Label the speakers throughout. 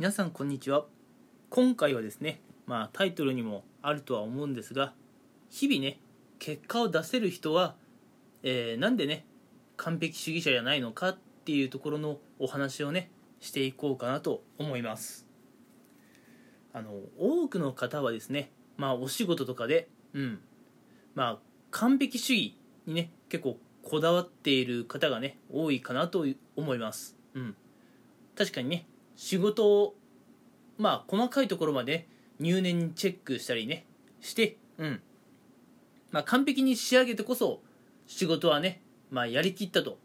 Speaker 1: 皆さんこんにちは。今回はですねまあタイトルにもあるとは思うんですが日々ね結果を出せる人は、えーなんでね完璧主義者じゃないのかっていうところのお話をねしていこうかなと思います。あの多くの方はですねまあお仕事とかでうんまあ完璧主義にね結構こだわっている方がね多いかなと思います。うん。確かにね仕事をまあ細かいところまで入念にチェックしたりねしてうん。まあ完璧に仕上げてこそ仕事はねまあやりきったと、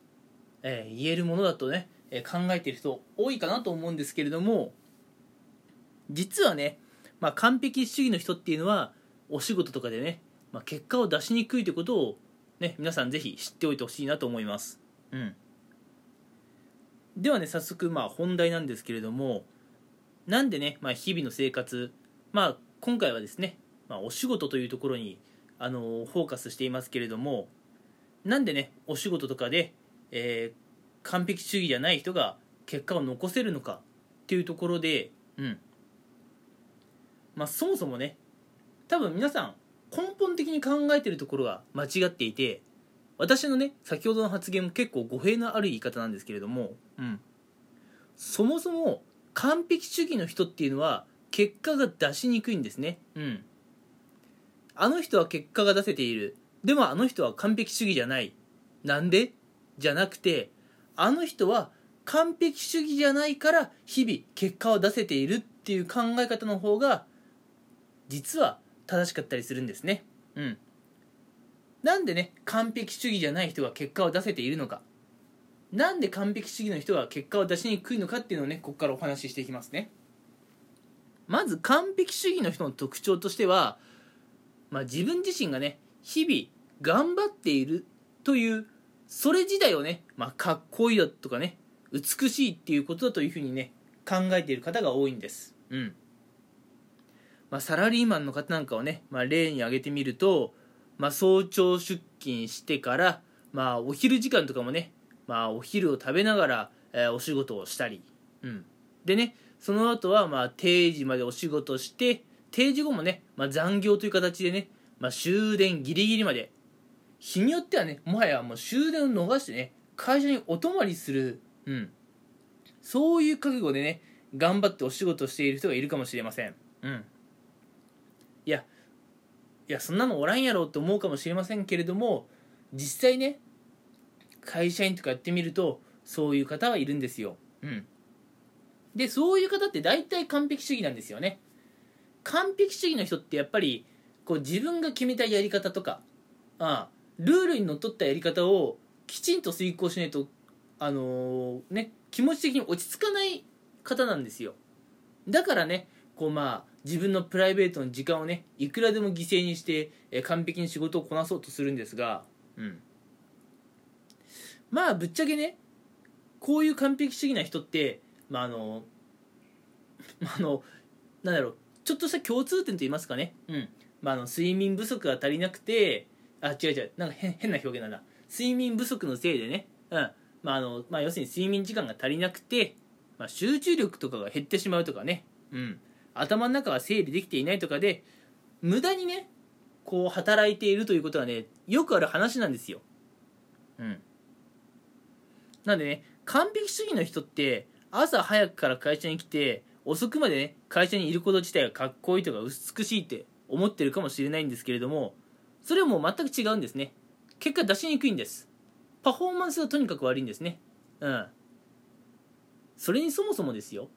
Speaker 1: えー言えるものだとね、えー考えている人多いかなと思うんですけれども実はね、まあ、完璧主義の人っていうのはお仕事とかでね、まあ、結果を出しにくいということをね皆さんぜひ知っておいてほしいなと思います。うんではね早速まあ本題なんですけれどもなんでね、まあ、日々の生活まあ今回はですね、まあ、お仕事というところにあのフォーカスしていますけれどもなんでねお仕事とかで、えー完璧主義じゃない人が結果を残せるのかっていうところでうん。まあそもそもね多分皆さん根本的に考えてるところが間違っていて私のね先ほどの発言も結構語弊のある言い方なんですけれども、うん、そもそも完璧主義の人っていうのは結果が出しにくいんですね。うん。あの人は結果が出せている。でもあの人は完璧主義じゃない。なんで？じゃなくてあの人は完璧主義じゃないから日々結果を出せているっていう考え方の方が実は正しかったりするんですね。うん。なんでね完璧主義じゃない人が結果を出せているのか。なんで完璧主義の人が結果を出しにくいのかっていうのをねここからお話ししていきますね。まず完璧主義の人の特徴としては、まあ、自分自身がね日々頑張っているというそれ自体をね、まあ、かっこいいだとかね美しいっていうことだというふうにね考えている方が多いんです。うん。まあ、サラリーマンの方なんかをね、まあ、例に挙げてみると、まあ、早朝出勤してから、まあ、お昼時間とかもね、まあ、お昼を食べながら、えーお仕事をしたり、うん、でねその後はまあ定時までお仕事して定時後もね、まあ、残業という形でね、まあ、終電ギリギリまで。日によってはねもはやもう終電を逃してね会社にお泊まりする、うん、そういう覚悟でね頑張ってお仕事している人がいるかもしれません、うん、いやいやそんなのおらんやろって思うかもしれませんけれども実際ね会社員とかやってみるとそういう方はいるんですよ、うん、でそういう方って大体完璧主義なんですよね。完璧主義の人ってやっぱりこう自分が決めたやり方とかああルールにのっとったやり方をきちんと遂行しないとあのーね気持ち的に落ち着かない方なんですよ。だからねこうまあ自分のプライベートの時間をねいくらでも犠牲にして、えー完璧に仕事をこなそうとするんですがうん。まあぶっちゃけねこういう完璧主義な人ってまああの まああのなんだろうちょっとした共通点と言いますかね。うん。まああの睡眠不足が足りなくてあ違う違うなんか変変な表現なんだ。睡眠不足のせいでね。うん。まああのまあ要するに睡眠時間が足りなくて、まあ、集中力とかが減ってしまうとかね。うん。頭の中が整理できていないとかで無駄にねこう働いているということはねよくある話なんですよ。うん。なんでね完璧主義の人って朝早くから会社に来て遅くまでね会社にいること自体がかっこいいとか美しいって思ってるかもしれないんですけれどもそれはもう全く違うんですね。結果出しにくいんです。パフォーマンスがとにかく悪いんですね。うん。それにそもそもですよ。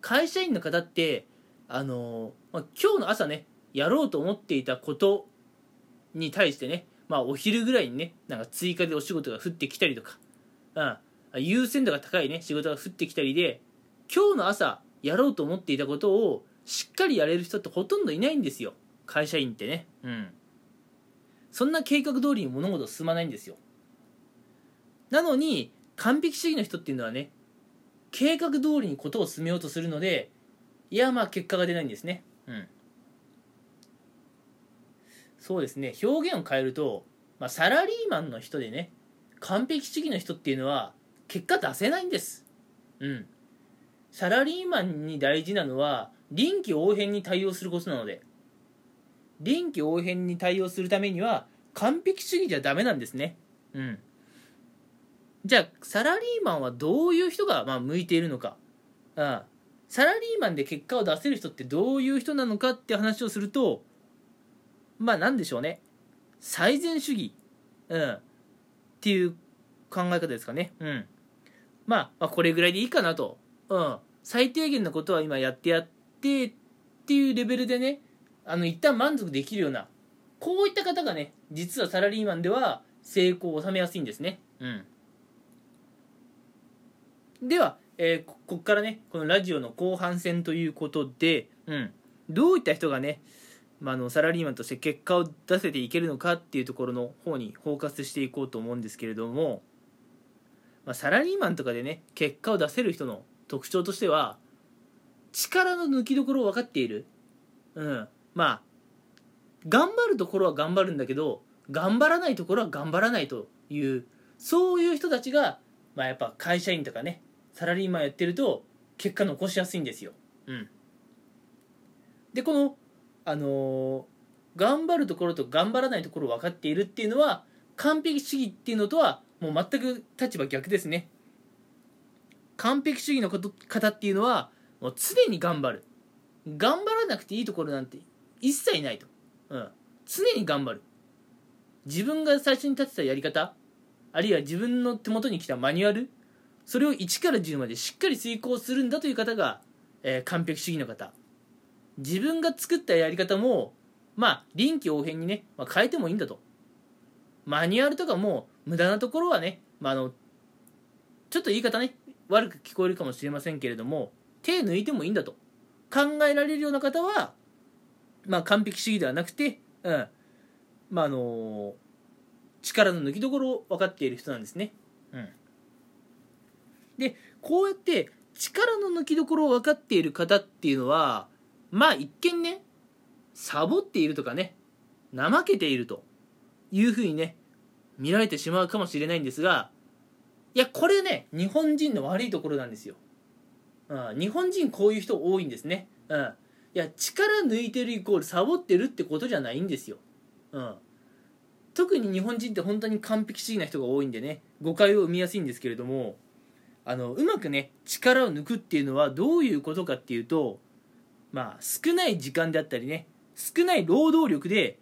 Speaker 1: 会社員の方ってあのまあ、今日の朝ねやろうと思っていたことに対してねまあお昼ぐらいにねなんか追加でお仕事が降ってきたりとかうん、優先度が高いね仕事が降ってきたりで今日の朝やろうと思っていたことをしっかりやれる人ってほとんどいないんですよ。会社員ってね。うん。そんな計画通りに物事進まないんですよ。なのに完璧主義の人っていうのはね計画通りにことを進めようとするのでいやまあ結果が出ないんですね。うん。そうですね。表現を変えると、まあ、サラリーマンの人でね完璧主義の人っていうのは結果出せないんです。うん。サラリーマンに大事なのは臨機応変に対応することなので。臨機応変に対応するためには完璧主義じゃダメなんですね。うん。じゃあサラリーマンはどういう人がまあ向いているのか。ああサラリーマンで結果を出せる人ってどういう人なのかって話をするとまあ何でしょうね最善主義、うん、っていう考え方ですかね。うん。まあ、まあ、これぐらいでいいかなと。うん。最低限のことは今やってやってっていうレベルでね、あの、一旦満足できるような、こういった方がね、実はサラリーマンでは成功を収めやすいんですね。うん。では、えー、ここからね、このラジオの後半戦ということで、うん。どういった人がね、まあ、あのサラリーマンとして結果を出せていけるのかっていうところの方にフォーカスしていこうと思うんですけれども、まあ、サラリーマンとかでね結果を出せる人の特徴としては力の抜きどころを分かっている、うん、まあ頑張るところは頑張るんだけど頑張らないところは頑張らないというそういう人たちが、まあ、やっぱ会社員とかねサラリーマンやってると結果残しやすいんですよ。うん、でこのあのー、頑張るところと頑張らないところを分かっているっていうのは完璧主義っていうのとはもう全く立場逆ですね。完璧主義の方っていうのはもう常に頑張る。頑張らなくていいところなんて一切ないと、うん、常に頑張る。自分が最初に立てたやり方あるいは自分の手元に来たマニュアルそれを1から10までしっかり遂行するんだという方が、えー、完璧主義の方。自分が作ったやり方もまあ臨機応変にね、まあ、変えてもいいんだと。マニュアルとかも無駄なところはね、まあ、あのちょっと言い方ね悪く聞こえるかもしれませんけれども手抜いてもいいんだと。考えられるような方はまあ完璧主義ではなくてうん。まああの力の抜きどころを分かっている人なんですね。でこうやって力の抜きどころを分かっている方っていうのはまあ一見ねサボっているとかね怠けているというふうにね見られてしまうかもしれないんですがいやこれね日本人の悪いところなんですよ、うん、日本人こういう人多いんですね、うん、いや力抜いてるイコールサボってるってことじゃないんですよ、うん、特に日本人って本当に完璧主義な人が多いんでね誤解を生みやすいんですけれどもあのうまくね力を抜くっていうのはどういうことかっていうとまあ、少ない時間であったりね少ない労働力で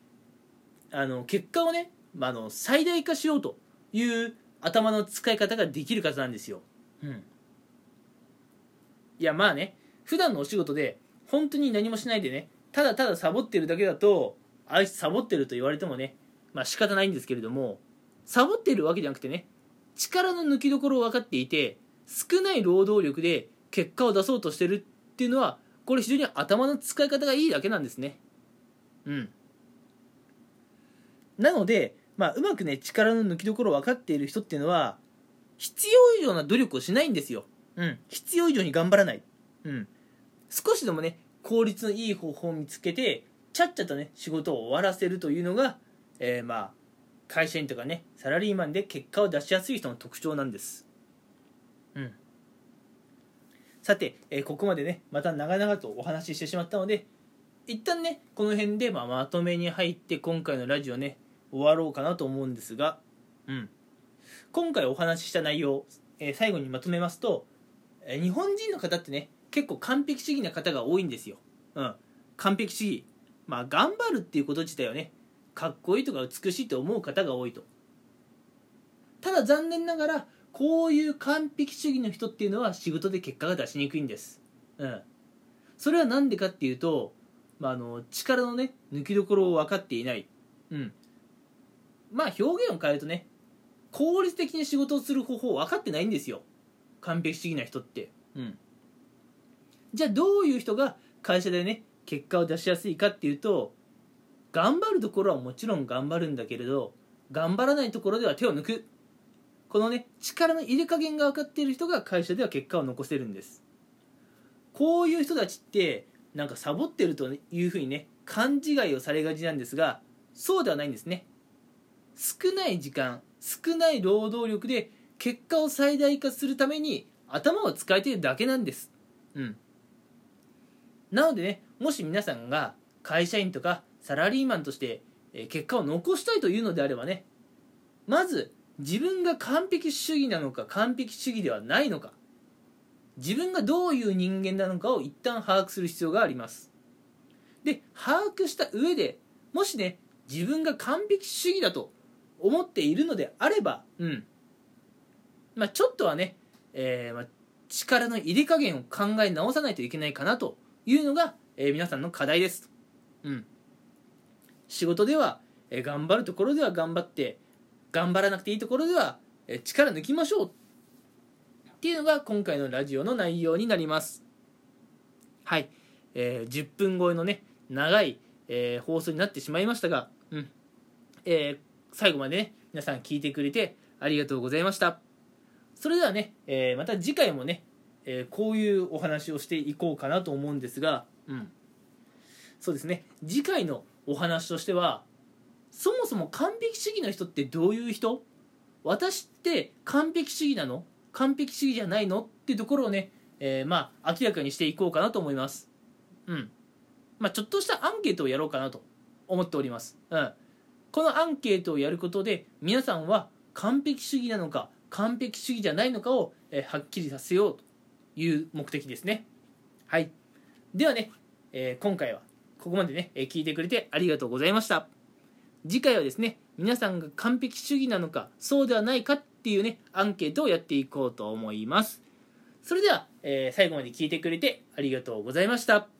Speaker 1: あの結果をね、まあ、の最大化しようという頭の使い方ができる方なんですよ。うん、いやまあね普段のお仕事で本当に何もしないでねただただサボってるだけだとあいつサボってると言われてもねまあ仕方ないんですけれどもサボってるわけじゃなくてね力の抜きどころを分かっていて少ない労働力で結果を出そうとしてるっていうのはこれ非常に頭の使い方がいいだけなんですね。うん。なので、まあ、うまくね力の抜きどころ分かっている人っていうのは必要以上な努力をしないんですよ、うん、必要以上に頑張らない、うん、少しでもね効率のいい方法を見つけてちゃっちゃとね仕事を終わらせるというのが、えー、まあ会社員とかねサラリーマンで結果を出しやすい人の特徴なんです。さて、えー、ここまでねまた長々とお話ししてしまったので一旦ねこの辺で、まあ、まとめに入って今回のラジオね終わろうかなと思うんですが、うん、今回お話しした内容、えー、最後にまとめますと、えー、日本人の方ってね結構完璧主義な方が多いんですよ、うん、完璧主義。まあ頑張るっていうこと自体はねかっこいいとか美しいと思う方が多いと。ただ残念ながらこういう完璧主義の人っていうのは仕事で結果が出しにくいんです。うん。それは何でかっていうと、まあ、あの力のね抜きどころを分かっていない。うん。まあ表現を変えるとね効率的に仕事をする方法分かってないんですよ。完璧主義な人って。うん。じゃあどういう人が会社でね結果を出しやすいかっていうと頑張るところはもちろん頑張るんだけれど頑張らないところでは手を抜くこのね力の入れ加減が分かっている人が会社では結果を残せるんです。こういう人たちってなんかサボってるというふうにね勘違いをされがちなんですがそうではないんですね。少ない時間少ない労働力で結果を最大化するために頭を使えているだけなんです。うん。なのでねもし皆さんが会社員とかサラリーマンとして結果を残したいというのであればねまず自分が完璧主義なのか完璧主義ではないのか。自分がどういう人間なのかを一旦把握する必要があります。で把握した上でもしね自分が完璧主義だと思っているのであればうん。まあちょっとはね、えーまあ、力の入れ加減を考え直さないといけないかなというのが、えー、皆さんの課題です。うん。仕事では、えー、頑張るところでは頑張って頑張らなくていいところでは、力抜きましょう。っていうのが今回のラジオの内容になります。はい、えー、10分超えのね長い、えー、放送になってしまいましたが、うん。えー、最後までね皆さん聞いてくれてありがとうございました。それではね、えー、また次回もね、えこういうお話をしていこうかなと思うんですが、うん、そうですね。次回のお話としてはそもそも完璧主義な人ってどういう人？私って完璧主義なの？完璧主義じゃないの？ってところをね、えー、まあ明らかにしていこうかなと思います。うん。まあちょっとしたアンケートをやろうかなと思っております。うん。このアンケートをやることで皆さんは完璧主義なのか完璧主義じゃないのかを、えー、はっきりさせようという目的ですね。はい。ではね、えー、今回はここまでね、え聞いてくれてありがとうございました。次回はですね皆さんが完璧主義なのかそうではないかっていうねアンケートをやっていこうと思います。それでは、えー、最後まで聞いてくれてありがとうございました。